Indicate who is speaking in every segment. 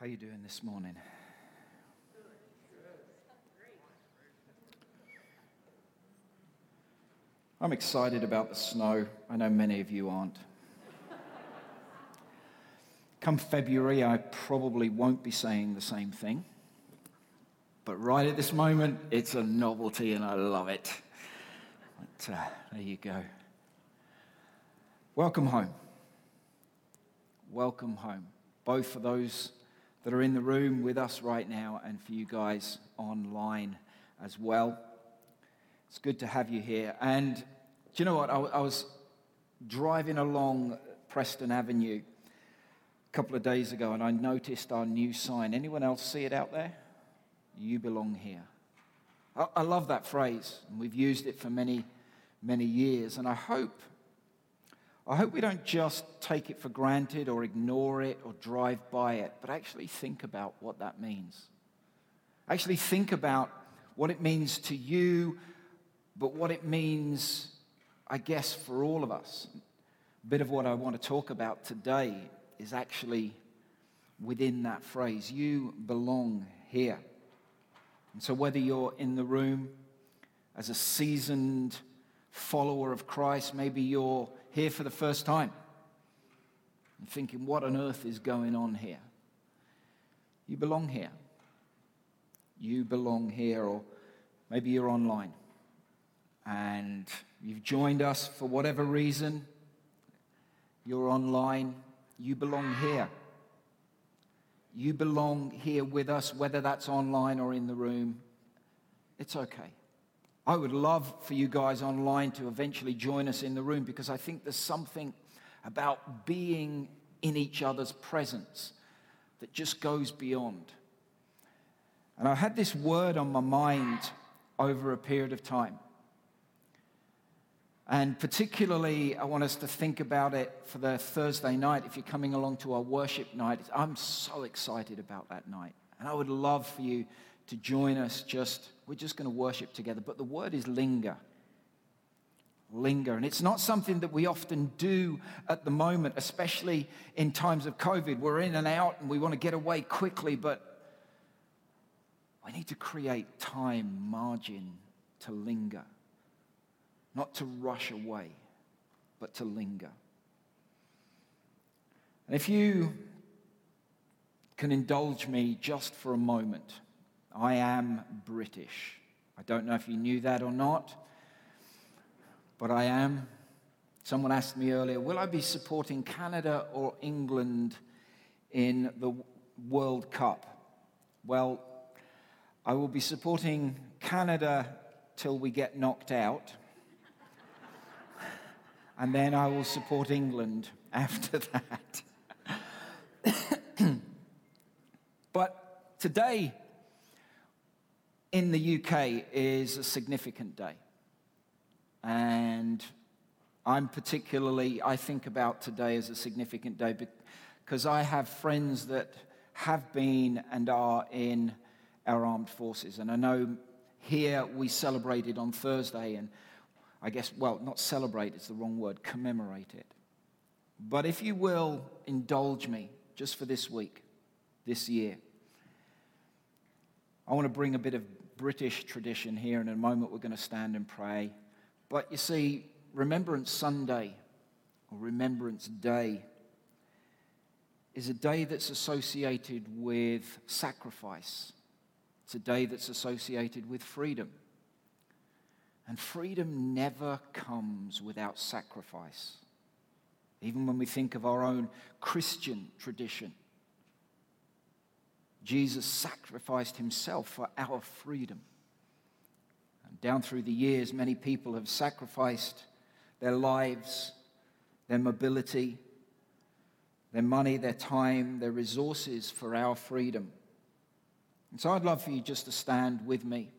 Speaker 1: How you doing this morning? I'm excited about the snow. I know many of you aren't. Come February, I probably won't be saying the same thing. But right at this moment, it's a novelty and I love it. But uh, there you go. Welcome home. Welcome home. Both for those that are in the room with us right now and for you guys online as well. It's good to have you here. And do you know what? I, I was driving along Preston Avenue a couple of days ago and I noticed our new sign. Anyone else see it out there? You belong here. I, I love that phrase, and we've used it for many, many years. And I hope, I hope we don't just take it for granted or ignore it or drive by it, but actually think about what that means. Actually, think about what it means to you, but what it means, I guess, for all of us. A bit of what I want to talk about today is actually within that phrase. You belong here. And so, whether you're in the room as a seasoned follower of Christ, maybe you're here for the first time and thinking, what on earth is going on here? You belong here. You belong here, or maybe you're online and you've joined us for whatever reason. You're online. You belong here. You belong here with us, whether that's online or in the room. It's okay. I would love for you guys online to eventually join us in the room because I think there's something about being in each other's presence that just goes beyond. And I had this word on my mind over a period of time. And particularly, I want us to think about it for the Thursday night. If you're coming along to our worship night, I'm so excited about that night. And I would love for you to join us. Just, we're just going to worship together. But the word is linger. Linger. And it's not something that we often do at the moment, especially in times of COVID. We're in and out and we want to get away quickly, but we need to create time, margin to linger not to rush away, but to linger. And if you can indulge me just for a moment, I am British. I don't know if you knew that or not, but I am. Someone asked me earlier, will I be supporting Canada or England in the World Cup? Well, I will be supporting Canada till we get knocked out and then I will support England after that. but today in the UK is a significant day. And I'm particularly, I think about today as a significant day because I have friends that have been and are in our armed forces. And I know here we celebrated on Thursday, and I guess, well, not celebrate, it's the wrong word, commemorate it. But if you will indulge me just for this week, this year, I want to bring a bit of British tradition here. And in a moment, we're going to stand and pray. But you see, Remembrance Sunday or Remembrance Day is a day that's associated with sacrifice, it's a day that's associated with freedom. And freedom never comes without sacrifice. Even when we think of our own Christian tradition, Jesus sacrificed himself for our freedom. And down through the years, many people have sacrificed their lives, their mobility, their money, their time, their resources for our freedom. And so I'd love for you just to stand with me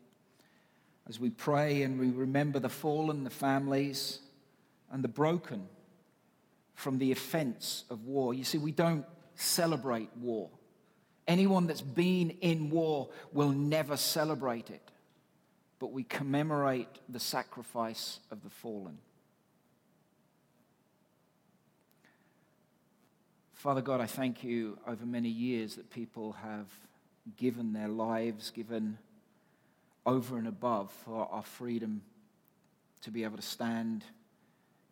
Speaker 1: as we pray and we remember the fallen, the families, and the broken from the offense of war. You see, we don't celebrate war. Anyone that's been in war will never celebrate it, but we commemorate the sacrifice of the fallen. Father God, I thank you over many years that people have given their lives, given over and above for our freedom to be able to stand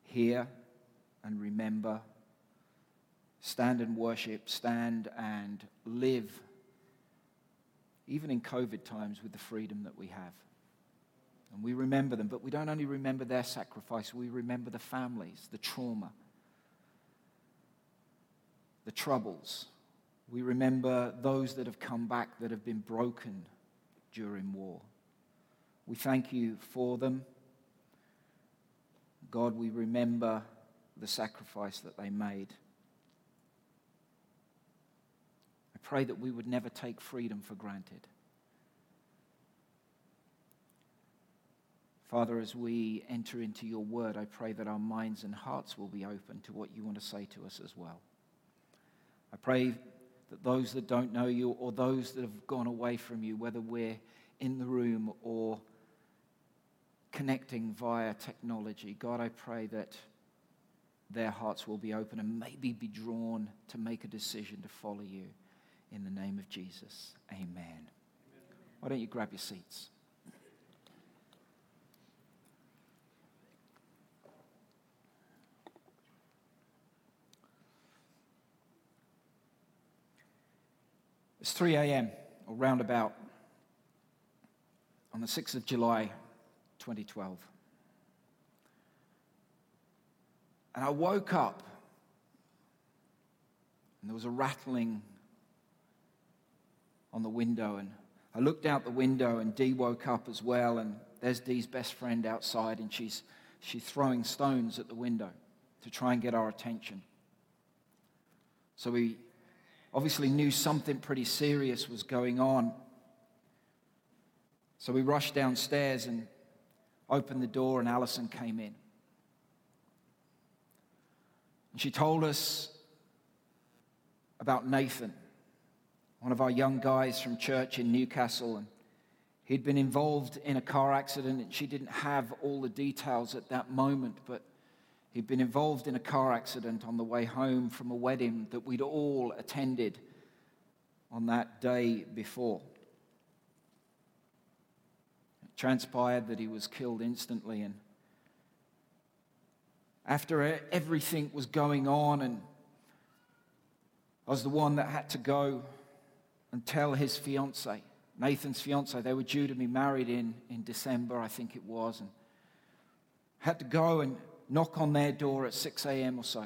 Speaker 1: here and remember, stand and worship, stand and live, even in COVID times, with the freedom that we have. And we remember them, but we don't only remember their sacrifice, we remember the families, the trauma, the troubles. We remember those that have come back that have been broken during war. We thank you for them. God, we remember the sacrifice that they made. I pray that we would never take freedom for granted. Father, as we enter into your word, I pray that our minds and hearts will be open to what you want to say to us as well. I pray that those that don't know you or those that have gone away from you, whether we're in the room or connecting via technology, God, I pray that their hearts will be open and maybe be drawn to make a decision to follow you. In the name of Jesus, amen. Why don't you grab your seats? It's 3 a.m. or roundabout on the 6th of July, 2012. And I woke up and there was a rattling on the window. And I looked out the window and Dee woke up as well. And there's Dee's best friend outside and she's, she's throwing stones at the window to try and get our attention. So we obviously knew something pretty serious was going on. So we rushed downstairs and opened the door, and Allison came in. And she told us about Nathan, one of our young guys from church in Newcastle. And he'd been involved in a car accident, and she didn't have all the details at that moment, but He'd been involved in a car accident on the way home from a wedding that we'd all attended on that day before. It transpired that he was killed instantly, and after everything was going on, and I was the one that had to go and tell his fiance, Nathan's fiance, they were due to be married in, in December, I think it was, and had to go and knock on their door at 6 a.m. or so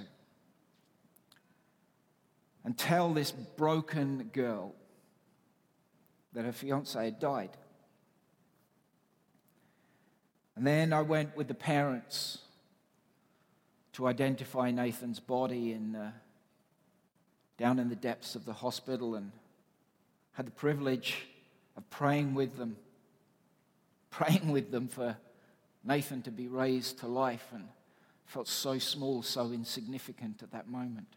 Speaker 1: and tell this broken girl that her fiance had died. And then I went with the parents to identify Nathan's body in, uh, down in the depths of the hospital and had the privilege of praying with them, praying with them for Nathan to be raised to life and felt so small, so insignificant at that moment.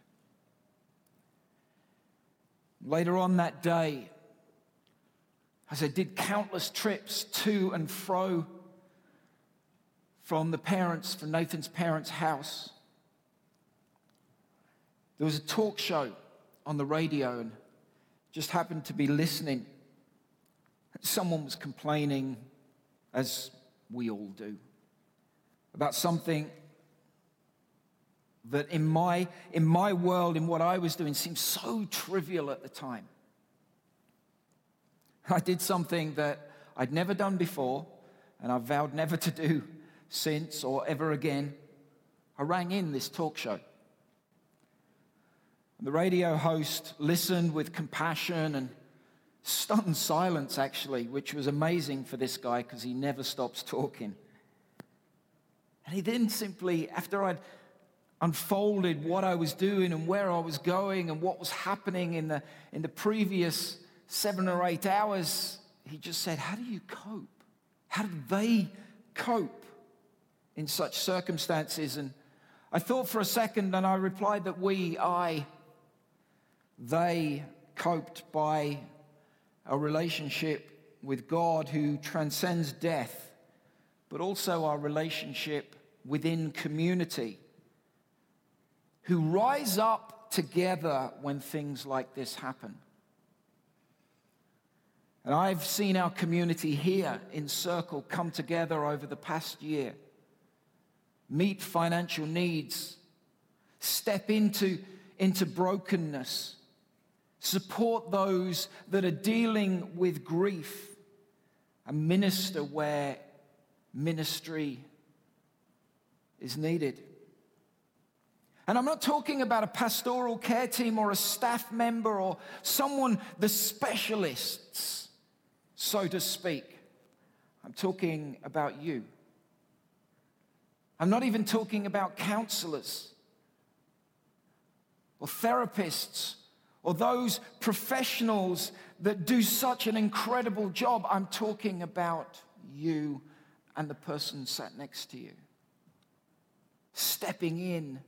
Speaker 1: Later on that day, as I did countless trips to and fro from the parents, from Nathan's parents' house, there was a talk show on the radio and just happened to be listening. Someone was complaining, as we all do, about something that in my, in my world, in what I was doing, seemed so trivial at the time. I did something that I'd never done before, and I've vowed never to do since or ever again. I rang in this talk show. The radio host listened with compassion and stunned silence, actually, which was amazing for this guy because he never stops talking. And he then simply, after I'd unfolded what I was doing and where I was going and what was happening in the, in the previous seven or eight hours, he just said, How do you cope? How did they cope in such circumstances? And I thought for a second and I replied that we, I, they coped by a relationship with God who transcends death, but also our relationship within community who rise up together when things like this happen. And I've seen our community here in Circle come together over the past year, meet financial needs, step into, into brokenness, support those that are dealing with grief, and minister where ministry is needed. And I'm not talking about a pastoral care team or a staff member or someone, the specialists, so to speak. I'm talking about you. I'm not even talking about counselors or therapists or those professionals that do such an incredible job. I'm talking about you and the person sat next to you. Stepping in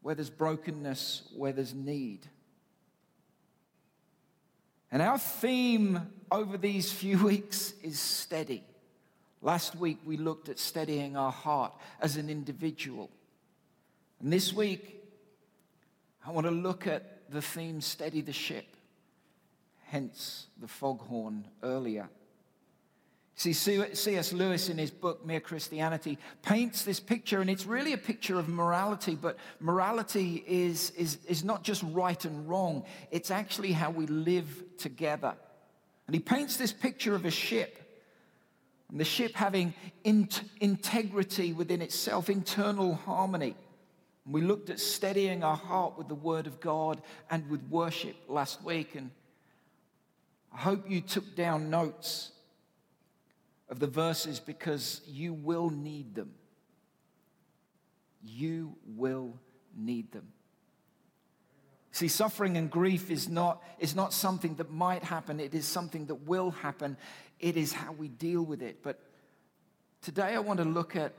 Speaker 1: where there's brokenness, where there's need. And our theme over these few weeks is steady. Last week we looked at steadying our heart as an individual. And this week I want to look at the theme steady the ship, hence the foghorn earlier. See, C.S. Lewis in his book, Mere Christianity, paints this picture, and it's really a picture of morality, but morality is, is, is not just right and wrong, it's actually how we live together. And he paints this picture of a ship, and the ship having in- integrity within itself, internal harmony. We looked at steadying our heart with the Word of God and with worship last week, and I hope you took down notes of the verses because you will need them. You will need them. See, suffering and grief is not, is not something that might happen, it is something that will happen. It is how we deal with it. But today I want to look at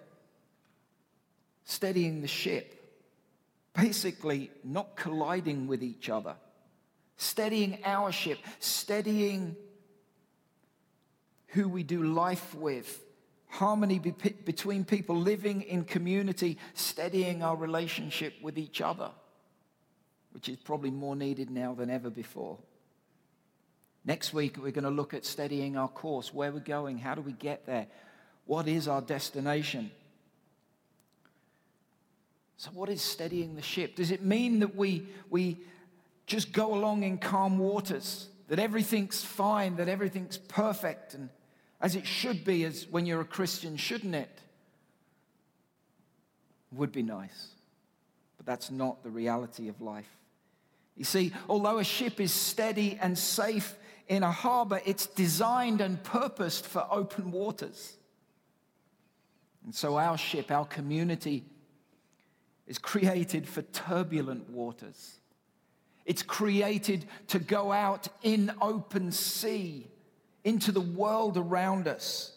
Speaker 1: steadying the ship, basically, not colliding with each other, steadying our ship, steadying who we do life with, harmony be- between people living in community, steadying our relationship with each other, which is probably more needed now than ever before. Next week, we're going to look at steadying our course, where we're going, how do we get there, what is our destination. So, what is steadying the ship? Does it mean that we, we just go along in calm waters, that everything's fine, that everything's perfect, and as it should be as when you're a Christian, shouldn't it? Would be nice. But that's not the reality of life. You see, although a ship is steady and safe in a harbor, it's designed and purposed for open waters. And so our ship, our community, is created for turbulent waters. It's created to go out in open sea into the world around us.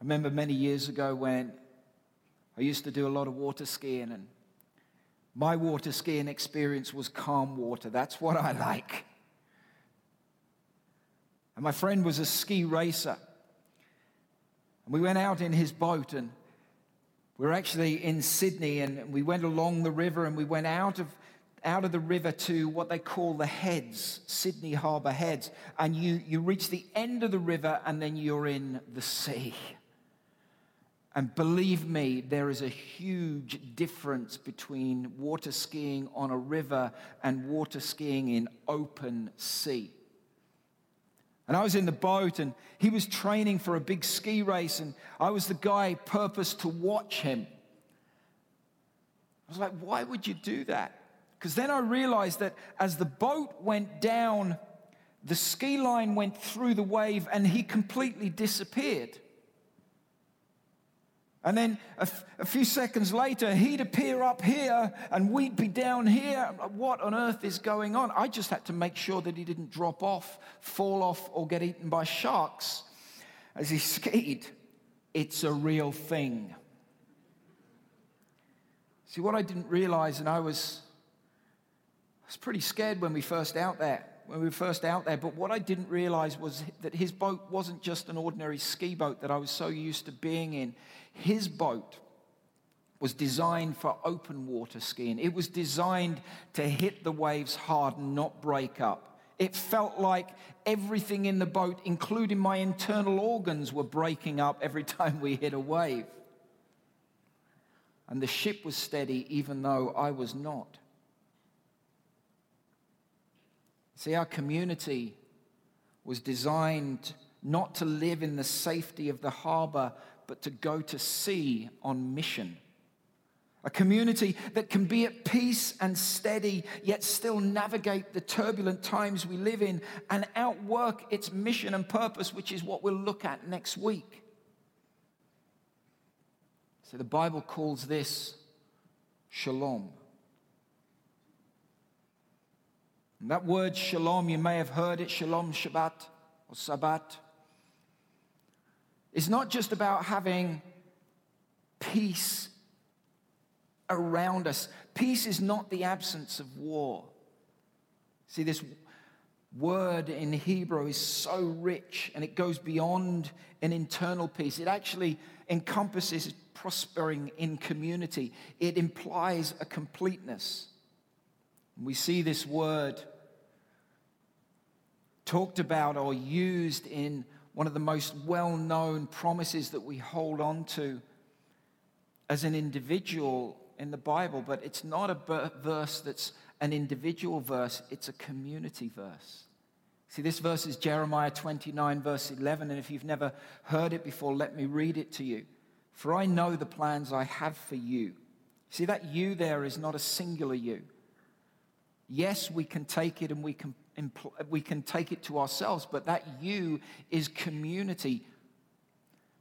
Speaker 1: I remember many years ago when I used to do a lot of water skiing, and my water skiing experience was calm water. That's what I like. And my friend was a ski racer. And we went out in his boat, and we were actually in Sydney, and we went along the river, and we went out of out of the river to what they call the heads, Sydney Harbour heads, and you, you reach the end of the river and then you're in the sea. And believe me, there is a huge difference between water skiing on a river and water skiing in open sea. And I was in the boat and he was training for a big ski race, and I was the guy purposed to watch him. I was like, why would you do that? Because then I realized that as the boat went down, the ski line went through the wave and he completely disappeared. And then a, f- a few seconds later, he'd appear up here and we'd be down here. What on earth is going on? I just had to make sure that he didn't drop off, fall off, or get eaten by sharks as he skied. It's a real thing. See, what I didn't realize, and I was I was pretty scared when we first out there, when we were first out there. But what I didn't realize was that his boat wasn't just an ordinary ski boat that I was so used to being in. His boat was designed for open water skiing. It was designed to hit the waves hard and not break up. It felt like everything in the boat, including my internal organs, were breaking up every time we hit a wave. And the ship was steady even though I was not. See, our community was designed not to live in the safety of the harbor, but to go to sea on mission. A community that can be at peace and steady, yet still navigate the turbulent times we live in and outwork its mission and purpose, which is what we'll look at next week. So the Bible calls this shalom. And that word shalom, you may have heard it, shalom Shabbat or Sabbat, is not just about having peace around us. Peace is not the absence of war. See, this word in Hebrew is so rich and it goes beyond an internal peace. It actually encompasses prospering in community, it implies a completeness. We see this word talked about or used in one of the most well known promises that we hold on to as an individual in the Bible, but it's not a verse that's an individual verse, it's a community verse. See, this verse is Jeremiah 29, verse 11, and if you've never heard it before, let me read it to you. For I know the plans I have for you. See, that you there is not a singular you. Yes, we can take it and we can, we can take it to ourselves, but that you is community.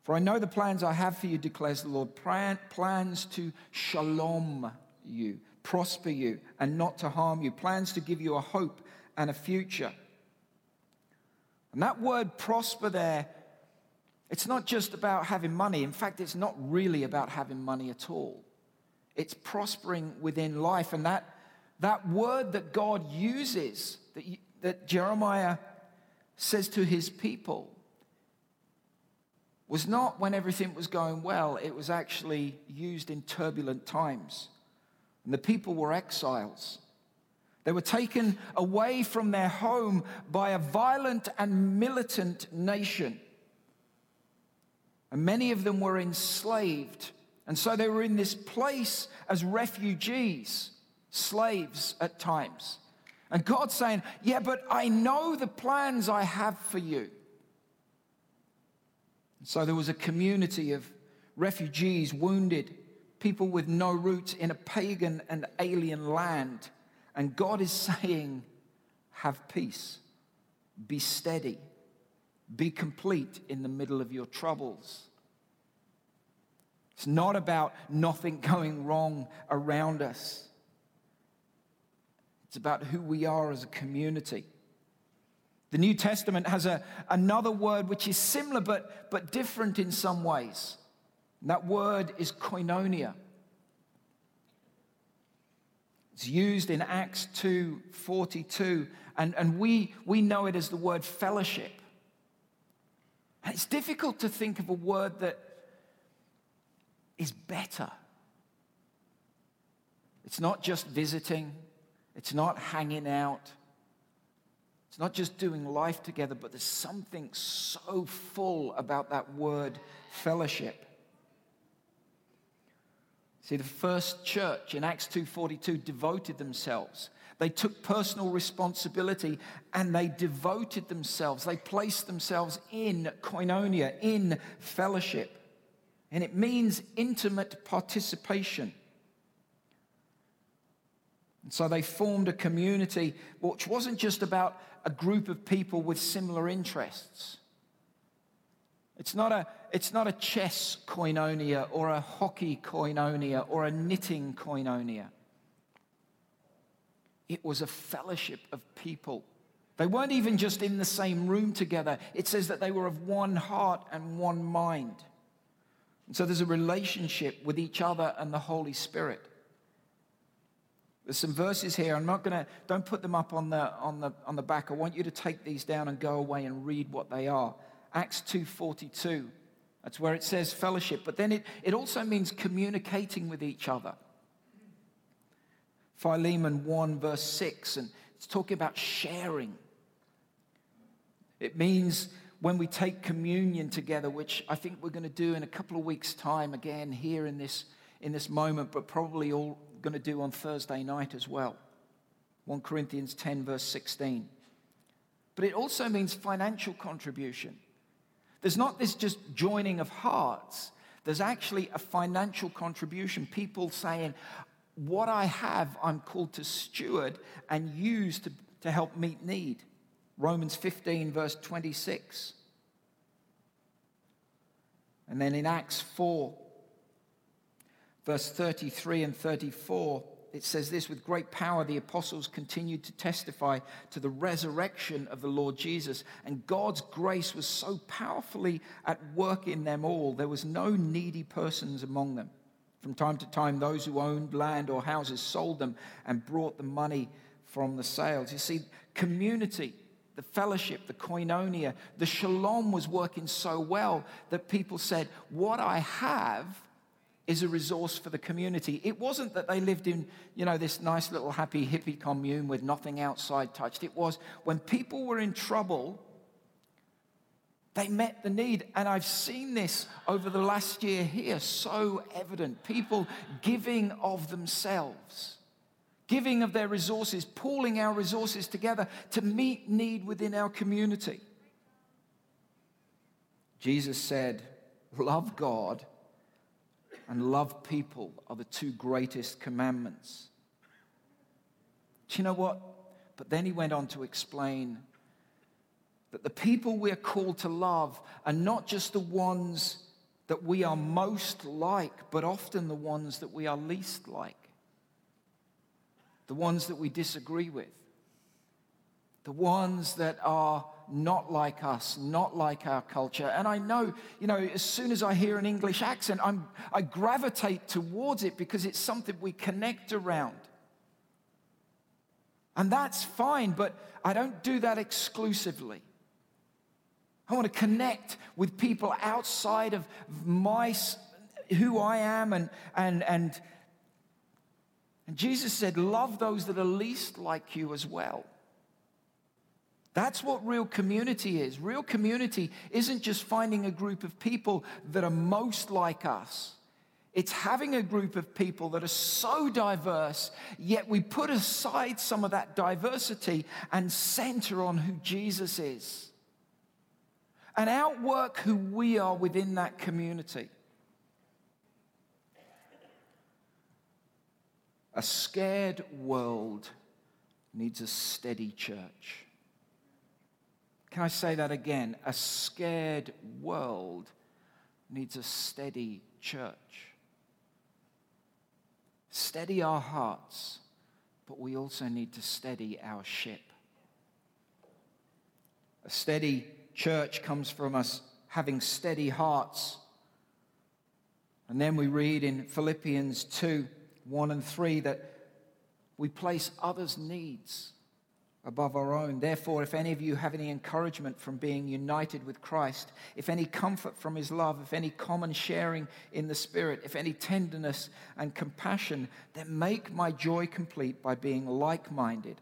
Speaker 1: For I know the plans I have for you, declares the Lord plans to shalom you, prosper you, and not to harm you, plans to give you a hope and a future. And that word prosper there, it's not just about having money. In fact, it's not really about having money at all. It's prospering within life. And that, that word that God uses, that, that Jeremiah says to his people, was not when everything was going well, it was actually used in turbulent times. And the people were exiles. They were taken away from their home by a violent and militant nation. And many of them were enslaved. And so they were in this place as refugees, slaves at times. And God's saying, Yeah, but I know the plans I have for you. So there was a community of refugees, wounded, people with no roots in a pagan and alien land. And God is saying, have peace, be steady, be complete in the middle of your troubles. It's not about nothing going wrong around us. It's about who we are as a community. The New Testament has a, another word which is similar but, but different in some ways. And that word is koinonia. It's used in Acts 2:42, and, and we, we know it as the word fellowship. And it's difficult to think of a word that is better. It's not just visiting, it's not hanging out, it's not just doing life together, but there's something so full about that word fellowship. See, the first church in Acts 2:42 devoted themselves. They took personal responsibility and they devoted themselves. They placed themselves in koinonia, in fellowship. And it means intimate participation. And so they formed a community which wasn't just about a group of people with similar interests. It's not a, it's not a chess koinonia or a hockey koinonia or a knitting koinonia. It was a fellowship of people. They weren't even just in the same room together. It says that they were of one heart and one mind. And so there's a relationship with each other and the Holy Spirit. There's some verses here. I'm not going to, don't put them up on the, on, the, on the back. I want you to take these down and go away and read what they are. Acts 2.42. That's where it says fellowship. But then it, it also means communicating with each other. Philemon 1, verse 6, and it's talking about sharing. It means when we take communion together, which I think we're going to do in a couple of weeks' time again here in this, in this moment, but probably all going to do on Thursday night as well. 1 Corinthians 10, verse 16. But it also means financial contribution. There's not this just joining of hearts, there's actually a financial contribution. People saying, What I have, I'm called to steward and use to, to help meet need. Romans 15, verse 26. And then in Acts 4, verse 33 and 34, it says this with great power, the apostles continued to testify to the resurrection of the Lord Jesus. And God's grace was so powerfully at work in them all, there was no needy persons among them. From time to time, those who owned land or houses sold them and brought the money from the sales. You see, community, the fellowship, the koinonia, the shalom was working so well that people said, What I have is a resource for the community. It wasn't that they lived in, you know, this nice little happy hippie commune with nothing outside touched. It was when people were in trouble, they met the need. And I've seen this over the last year here so evident. People giving of themselves, giving of their resources, pooling our resources together to meet need within our community. Jesus said, Love God and love people are the two greatest commandments. Do you know what? But then he went on to explain that the people we're called to love are not just the ones that we are most like, but often the ones that we are least like, the ones that we disagree with, the ones that are not like us, not like our culture. And I know, you know, as soon as I hear an English accent, I'm, I gravitate towards it because it's something we connect around. And that's fine, but I don't do that exclusively. I want to connect with people outside of my who I am and and and and Jesus said, Love those that are least like you as well. That's what real community is. Real community isn't just finding a group of people that are most like us. It's having a group of people that are so diverse, yet we put aside some of that diversity and center on who Jesus is and outwork who we are within that community. A scared world needs a steady church. Can I say that again? A scared world needs a steady church. Steady our hearts, but we also need to steady our ship. A steady church comes from us having steady hearts. And then we read in Philippians 2 1 and 3 that we place others' needs above our own. Therefore, if any of you have any encouragement from being united with Christ, if any comfort from his love, if any common sharing in the Spirit, if any tenderness and compassion, then make my joy complete by being like minded,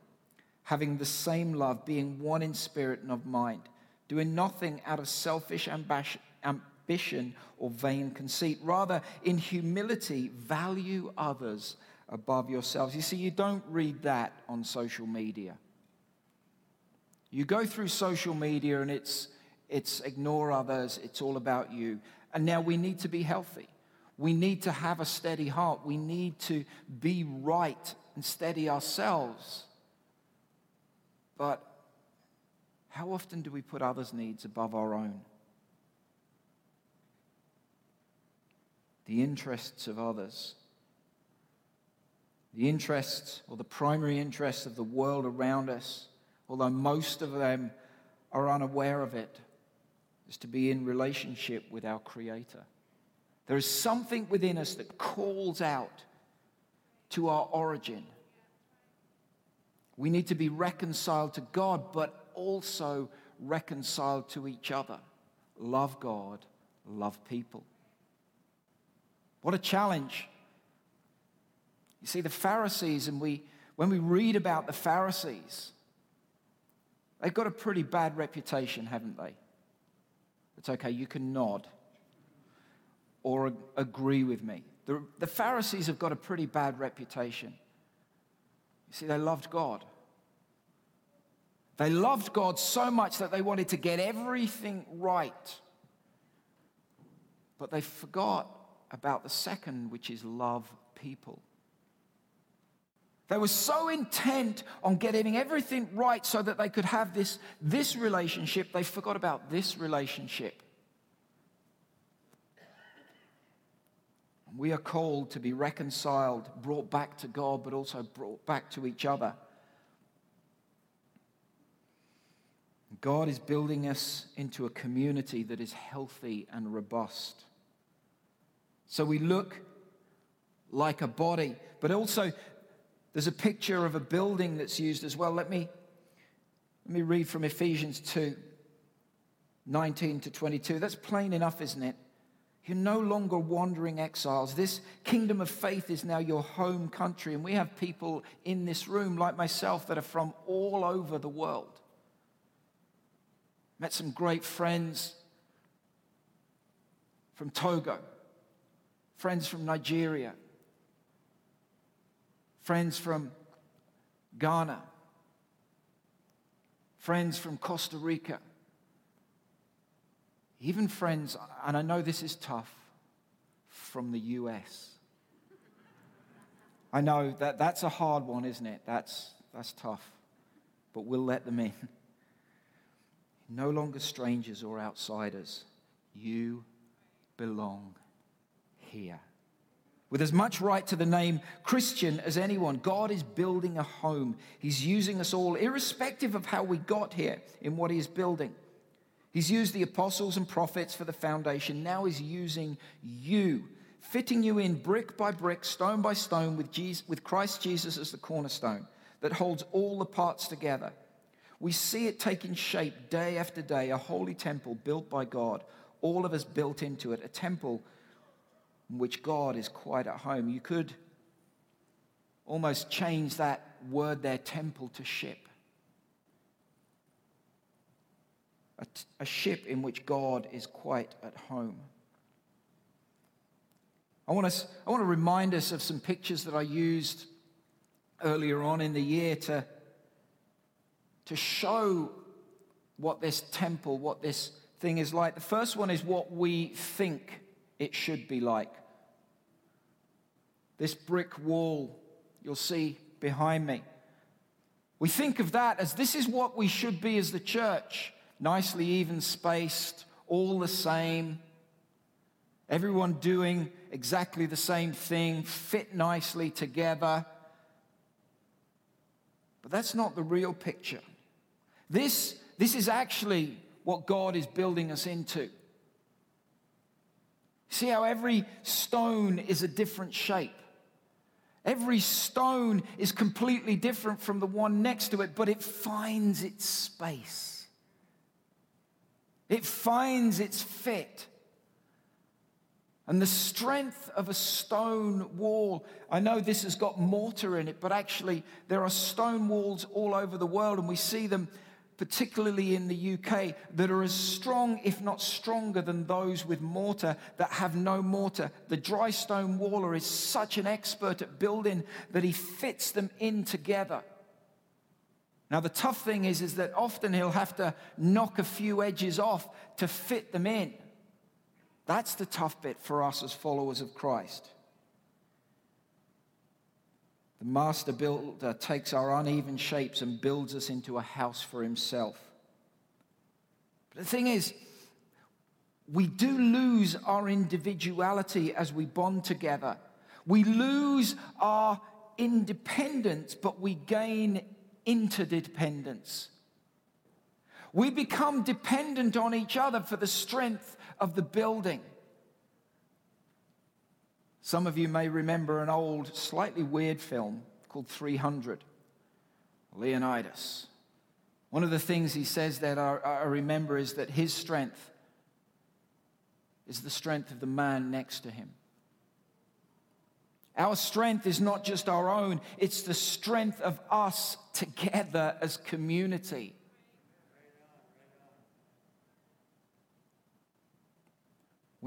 Speaker 1: having the same love, being one in spirit and of mind, doing nothing out of selfish ambition or vain conceit. Rather, in humility, value others above yourselves. You see, you don't read that on social media. You go through social media and it's, it's ignore others, it's all about you. And now we need to be healthy. We need to have a steady heart. We need to be right and steady ourselves. But how often do we put others' needs above our own? The interests of others. The interests or the primary interests of the world around us although most of them are unaware of it, is to be in relationship with our Creator. There is something within us that calls out to our origin. We need to be reconciled to God, but also reconciled to each other. Love God, love people. What a challenge. You see, the Pharisees, and we, when we read about the Pharisees, they've got a pretty bad reputation, haven't they? It's okay, you can nod or agree with me. The, the Pharisees have got a pretty bad reputation. You see, they loved God. They loved God so much that they wanted to get everything right. But they forgot about the second, which is love people. They were so intent on getting everything right so that they could have this, this relationship, they forgot about this relationship. We are called to be reconciled, brought back to God, but also brought back to each other. God is building us into a community that is healthy and robust. So we look like a body, but also there's a picture of a building that's used as well. Let me, let me read from Ephesians 2 19 to 22. That's plain enough, isn't it? You're no longer wandering exiles. This kingdom of faith is now your home country. And we have people in this room, like myself, that are from all over the world. Met some great friends from Togo, friends from Nigeria, friends from Ghana, friends from Costa Rica, even friends, and I know this is tough, from the US. I know that that's a hard one, isn't it? That's, that's tough. But we'll let them in. No longer strangers or outsiders. You belong here. With as much right to the name Christian as anyone, God is building a home. He's using us all, irrespective of how we got here, in what He is building. He's used the apostles and prophets for the foundation. Now He's using you, fitting you in brick by brick, stone by stone, with, Jesus, with Christ Jesus as the cornerstone that holds all the parts together. We see it taking shape day after day, a holy temple built by God, all of us built into it, a temple in which God is quite at home. You could almost change that word there, temple, to ship. A, t- a ship in which God is quite at home. I want, us, I want to remind us of some pictures that I used earlier on in the year to to show what this temple, what this thing is like. The first one is what we think it should be like. This brick wall you'll see behind me. We think of that as this is what we should be as the church nicely even spaced, all the same, everyone doing exactly the same thing, fit nicely together. But that's not the real picture. This, this is actually what God is building us into. See how every stone is a different shape. Every stone is completely different from the one next to it, but it finds its space. It finds its fit. And the strength of a stone wall, I know this has got mortar in it, but actually there are stone walls all over the world, and we see them particularly in the UK, that are as strong, if not stronger, than those with mortar that have no mortar. The dry stone waller is such an expert at building that he fits them in together. Now, the tough thing is, is that often he'll have to knock a few edges off to fit them in. That's the tough bit for us as followers of Christ. The master builder takes our uneven shapes and builds us into a house for himself. But the thing is, we do lose our individuality as we bond together. We lose our independence, but we gain interdependence. We become dependent on each other for the strength of the building. Some of you may remember an old, slightly weird film called 300, Leonidas. One of the things he says that I, remember is that his strength is the strength of the man next to him. Our strength is not just our own, it's the strength of us together as community.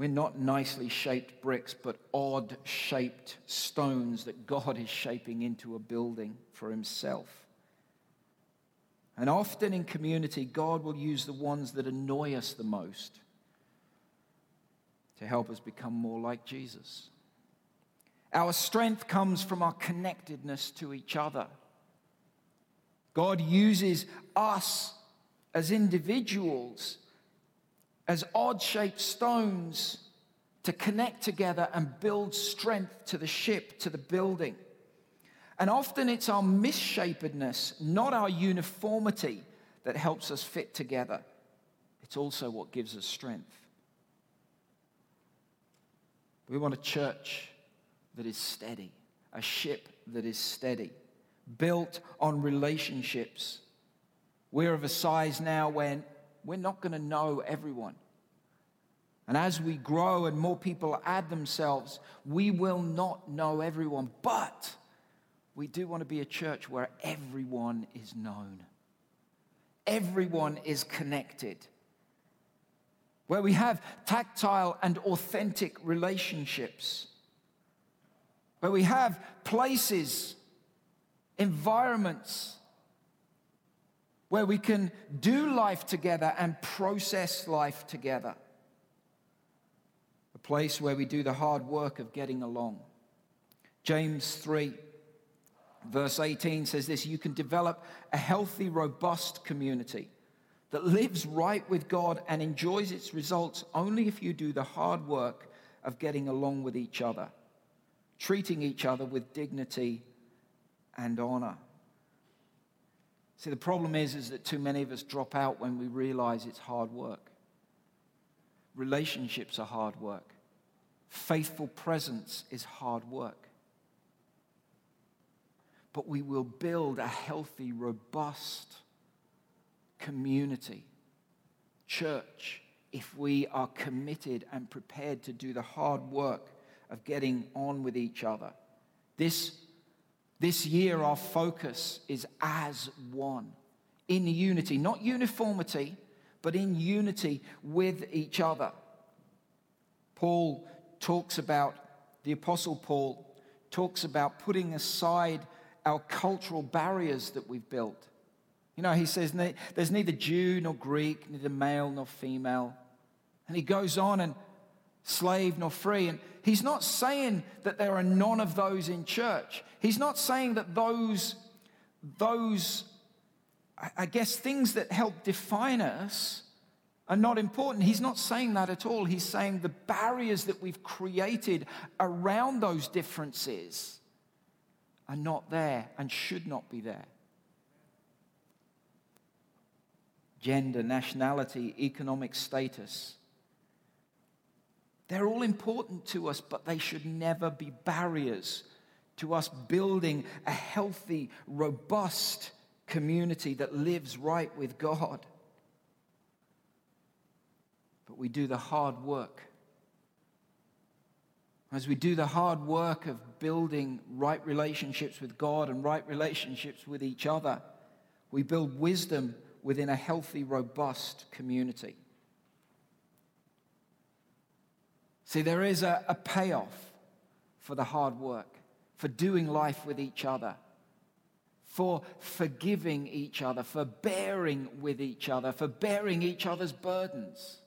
Speaker 1: We're not nicely shaped bricks, but odd shaped stones that God is shaping into a building for Himself. And often in community, God will use the ones that annoy us the most to help us become more like Jesus. Our strength comes from our connectedness to each other. God uses us as individuals as odd shaped stones to connect together and build strength to the ship, to the building. And often it's our misshapedness, not our uniformity, that helps us fit together. It's also what gives us strength. We want a church that is steady, a ship that is steady, built on relationships. We're of a size now when we're not going to know everyone. And as we grow and more people add themselves, we will not know everyone. But we do want to be a church where everyone is known, everyone is connected, where we have tactile and authentic relationships, where we have places, environments, where we can do life together and process life together. Place where we do the hard work of getting along. James 3, verse 18 says this You can develop a healthy, robust community that lives right with God and enjoys its results only if you do the hard work of getting along with each other, treating each other with dignity and honor. See, the problem is, is that too many of us drop out when we realize it's hard work. Relationships are hard work. Faithful presence is hard work. But we will build a healthy, robust community, church, if we are committed and prepared to do the hard work of getting on with each other. This this year, our focus is as one, in unity, not uniformity, but in unity with each other. Paul talks about, the Apostle Paul talks about putting aside our cultural barriers that we've built. You know, he says there's neither Jew nor Greek, neither male nor female. And he goes on and slave nor free. And he's not saying that there are none of those in church. He's not saying that those, those, I guess, things that help define us are not important. He's not saying that at all. He's saying the barriers that we've created around those differences are not there and should not be there. Gender, nationality, economic status they're all important to us, but they should never be barriers to us building a healthy, robust community that lives right with God. We do the hard work. As we do the hard work of building right relationships with God and right relationships with each other, we build wisdom within a healthy, robust community. See, there is a, a payoff for the hard work, for doing life with each other, for forgiving each other, for bearing with each other, for bearing each other's burdens.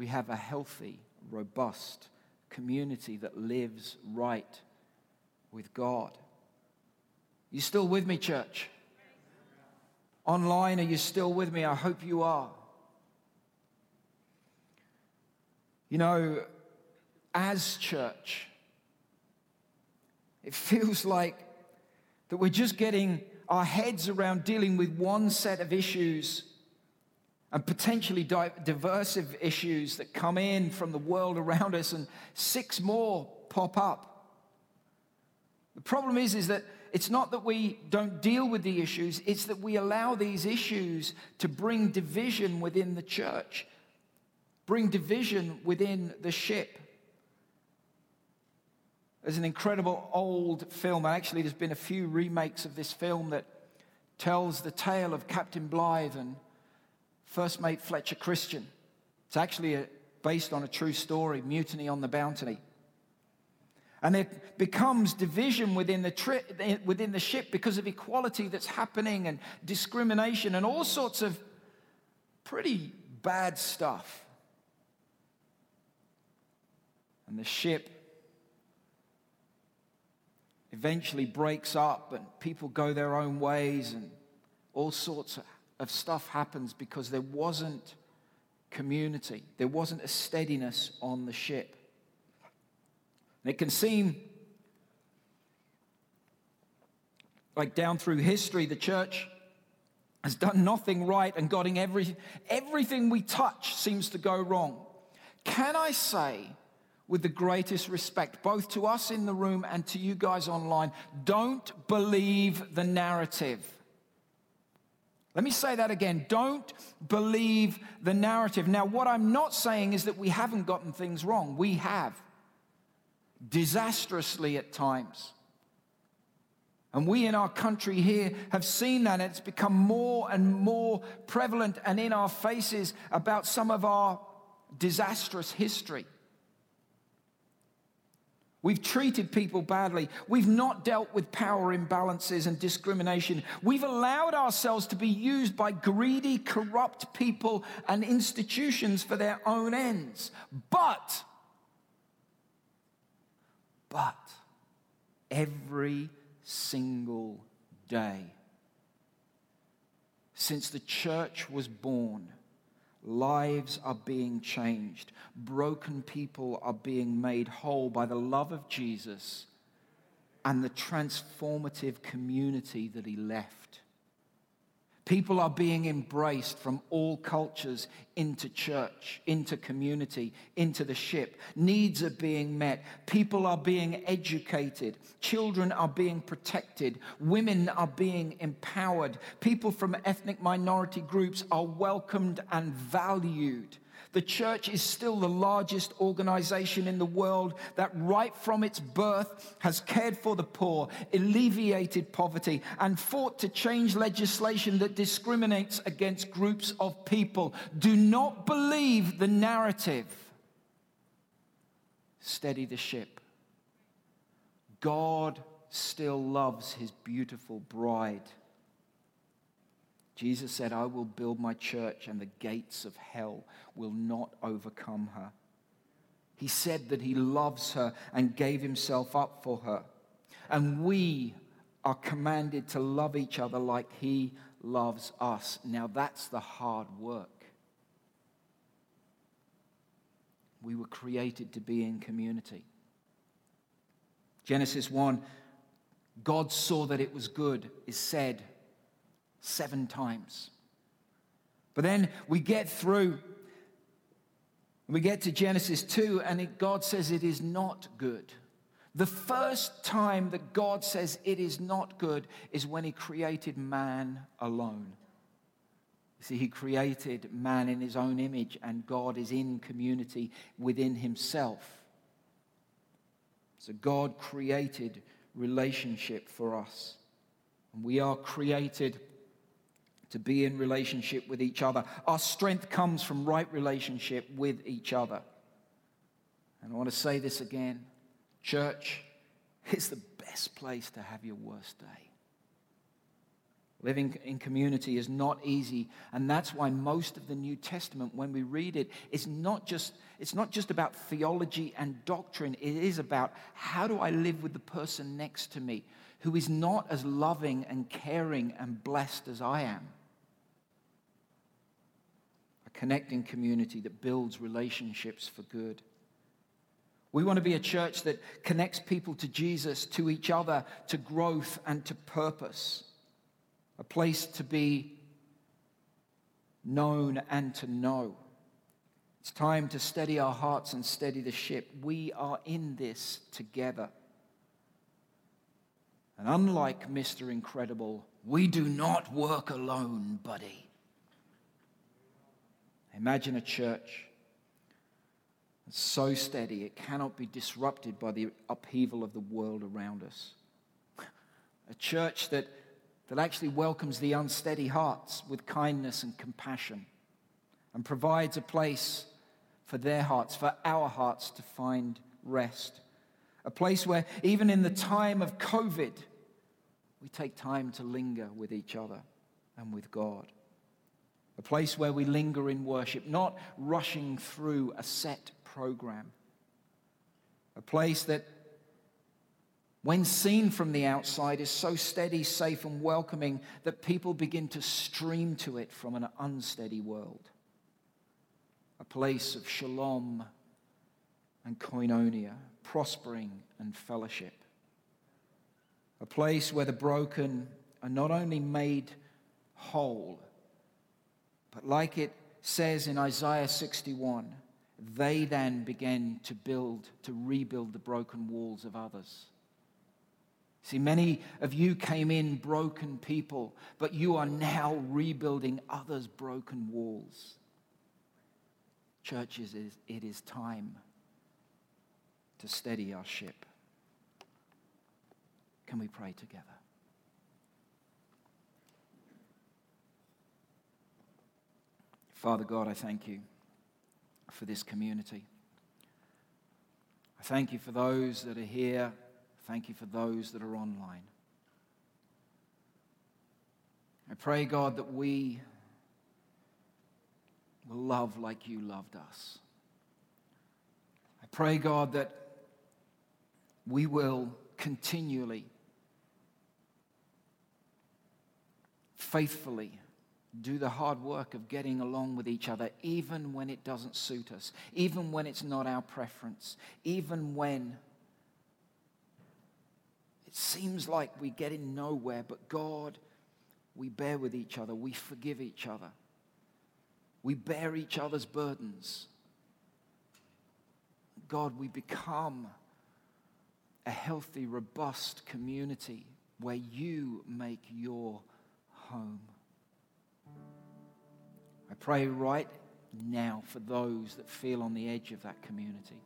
Speaker 1: We have a healthy, robust community that lives right with God. You still with me, church? Online, are you still with me? I hope you are. You know, as church, it feels like that we're just getting our heads around dealing with one set of issues and potentially diversive issues that come in from the world around us, and six more pop up. The problem is, is that it's not that we don't deal with the issues, it's that we allow these issues to bring division within the church bring division within the ship. There's an incredible old film, and actually, there's been a few remakes of this film that tells the tale of Captain Bligh and First Mate Fletcher Christian. It's actually a, based on a true story, Mutiny on the Bounty. And there becomes division within the, tri- within the ship because of equality that's happening and discrimination and all sorts of pretty bad stuff. And the ship eventually breaks up and people go their own ways and all sorts of stuff happens because there wasn't community. There wasn't a steadiness on the ship. And it can seem like down through history, the church has done nothing right and getting every, everything we touch seems to go wrong. Can I say, with the greatest respect, both to us in the room and to you guys online, don't believe the narrative. Let me say that again. Don't believe the narrative. Now, what I'm not saying is that we haven't gotten things wrong. We have disastrously at times. And we in our country here have seen that. It's become more and more prevalent and in our faces about some of our disastrous history. We've treated people badly. We've not dealt with power imbalances and discrimination. We've allowed ourselves to be used by greedy, corrupt people and institutions for their own ends. But but every single day since the church was born, lives are being changed. Broken people are being made whole by the love of Jesus and the transformative community that he left. People are being embraced from all cultures into church, into community, into the ship. Needs are being met. People are being educated. Children are being protected. Women are being empowered. People from ethnic minority groups are welcomed and valued. The church is still the largest organization in the world that, right from its birth, has cared for the poor, alleviated poverty, and fought to change legislation that discriminates against groups of people. Do not believe the narrative. Steady the ship. God still loves his beautiful bride. Jesus said, I will build my church, and the gates of hell will not overcome her. He said that he loves her and gave himself up for her. And we are commanded to love each other like he loves us. Now, that's the hard work. We were created to be in community. Genesis 1 God saw that it was good, is said seven times. But then we get through, we get to Genesis 2, and it, God says it is not good. The first time that God says it is not good is when He created man alone. You see, He created man in His own image, and God is in community within Himself. So God created relationship for us. And we are created to be in relationship with each other. Our strength comes from right relationship with each other. And I want to say this again church is the best place to have your worst day. Living in community is not easy, and that's why most of the New Testament, when we read it, is not just, it's not just about theology and doctrine. It is about how do I live with the person next to me who is not as loving and caring and blessed as I am connecting community that builds relationships for good. We want to be a church that connects people to Jesus, to each other, to growth, and to purpose. A place to be known and to know. It's time to steady our hearts and steady the ship. We are in this together. And unlike Mr. Incredible, we do not work alone, buddy. Imagine a church so steady it cannot be disrupted by the upheaval of the world around us. A church that, that actually welcomes the unsteady hearts with kindness and compassion and provides a place for their hearts, for our hearts to find rest. A place where, even in the time of COVID, we take time to linger with each other and with God. A place where we linger in worship, not rushing through a set program. A place that, when seen from the outside, is so steady, safe, and welcoming that people begin to stream to it from an unsteady world. A place of shalom and koinonia, prospering and fellowship. A place where the broken are not only made whole, but like it says in Isaiah 61, they then began to build, to rebuild the broken walls of others. See, many of you came in broken people, but you are now rebuilding others' broken walls. Churches, it is time to steady our ship. Can we pray together? Father God, I thank you for this community. I thank you for those that are here. Thank you for those that are online. I pray, God, that we will love like you loved us. I pray, God, that we will continually, faithfully do the hard work of getting along with each other, even when it doesn't suit us, even when it's not our preference, even when it seems like we're getting nowhere. But God, we bear with each other, we forgive each other, we bear each other's burdens. God, we become a healthy, robust community where you make your home. Pray right now for those that feel on the edge of that community.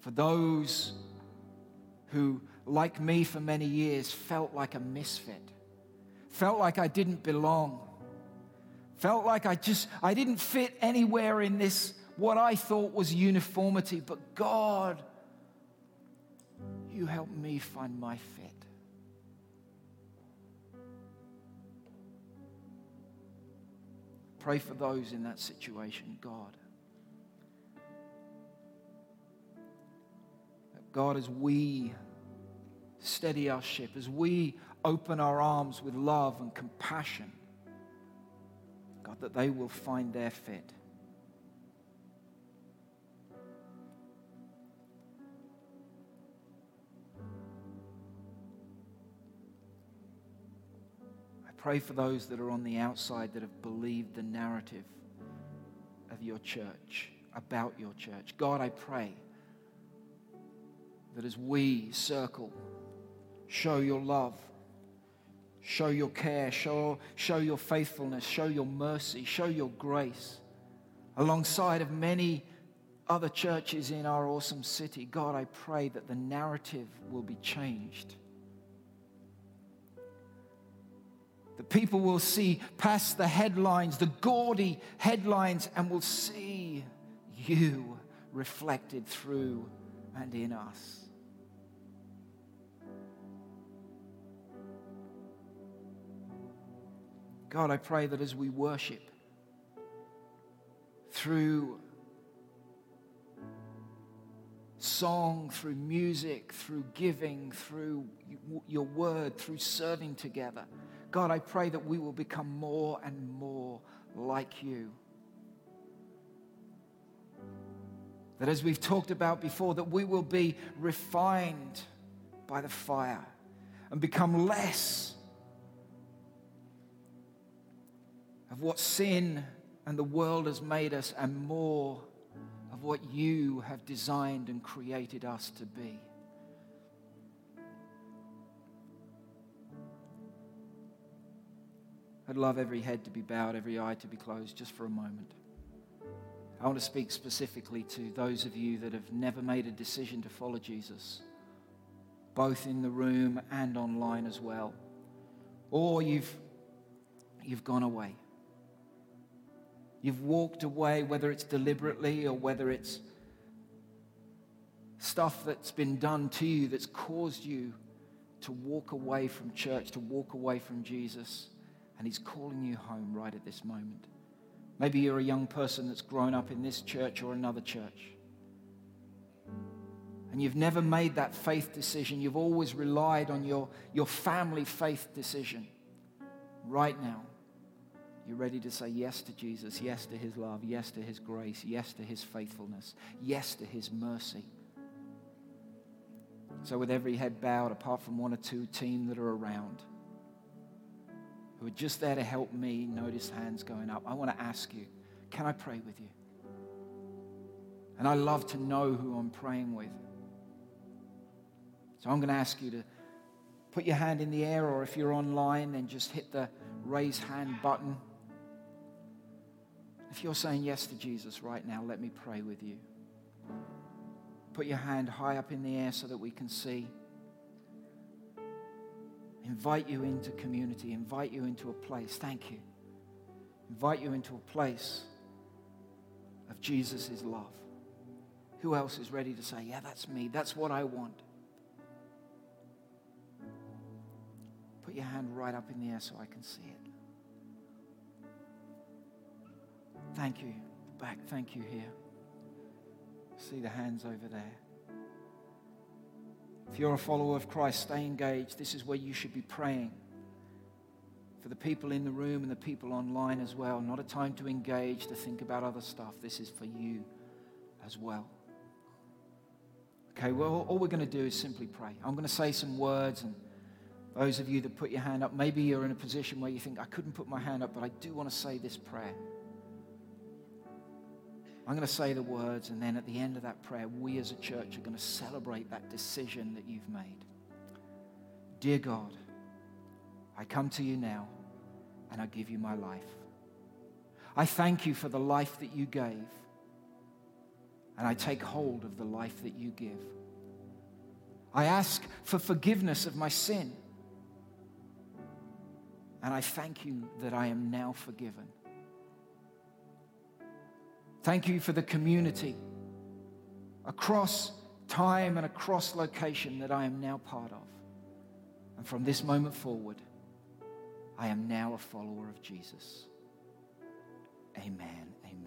Speaker 1: For those who, like me for many years, felt like a misfit, felt like I didn't belong, felt like I just I didn't fit anywhere in this what I thought was uniformity, but God, you helped me find my fit. Pray for those in that situation, God. God, as we steady our ship, as we open our arms with love and compassion, God, that they will find their fit. Pray for those that are on the outside that have believed the narrative of your church, about your church. God, I pray that as we circle, show your love, show your care, show, show your faithfulness, show your mercy, show your grace, alongside of many other churches in our awesome city. God, I pray that the narrative will be changed The people will see past the headlines, the gaudy headlines, and will see you reflected through and in us. God, I pray that as we worship through song, through music, through giving, through your word, through serving together, God, I pray that we will become more and more like you. That as we've talked about before, that we will be refined by the fire and become less of what sin and the world has made us and more of what you have designed and created us to be. I'd love every head to be bowed, every eye to be closed just for a moment. I want to speak specifically to those of you that have never made a decision to follow Jesus, both in the room and online as well. Or you've, you've gone away. You've walked away, whether it's deliberately or whether it's stuff that's been done to you that's caused you to walk away from church, to walk away from Jesus. And He's calling you home right at this moment. Maybe you're a young person that's grown up in this church or another church. And you've never made that faith decision. You've always relied on your, your family faith decision. Right now, you're ready to say yes to Jesus, yes to his love, yes to his grace, yes to his faithfulness, yes to his mercy. So, with every head bowed, apart from one or two team that are around, who are just there to help me notice hands going up, I want to ask you can I pray with you? And I love to know who I'm praying with. So I'm going to ask you to put your hand in the air, or if you're online, then just hit the raise hand button. If you're saying yes to Jesus right now, let me pray with you. Put your hand high up in the air so that we can see invite you into community, invite you into a place. Thank you. Invite you into a place of Jesus' love. Who else is ready to say, Yeah, that's me. That's what I want? Put your hand right up in the air so I can see it. Thank you. Back. Thank you here. See the hands over there. If you're a follower of Christ, stay engaged. This is where you should be praying for the people in the room and the people online as well. Not a time to engage, to think about other stuff. This is for you as well. Okay, well, all we're going to do is simply pray. I'm going to say some words, and those of you that put your hand up, maybe you're in a position where you think, I couldn't put my hand up, but I do want to say this prayer. I'm going to say the words, and then at the end of that prayer, we as a church are going to celebrate that decision that you've made. Dear God, I come to you now and I give you my life. I thank you for the life that you gave, and I take hold of the life that you give. I ask for forgiveness of my sin, and I thank you that I am now forgiven. Thank you for the community across time and across location that I am now part of. And from this moment forward, I am now a follower of Jesus. Amen. Amen.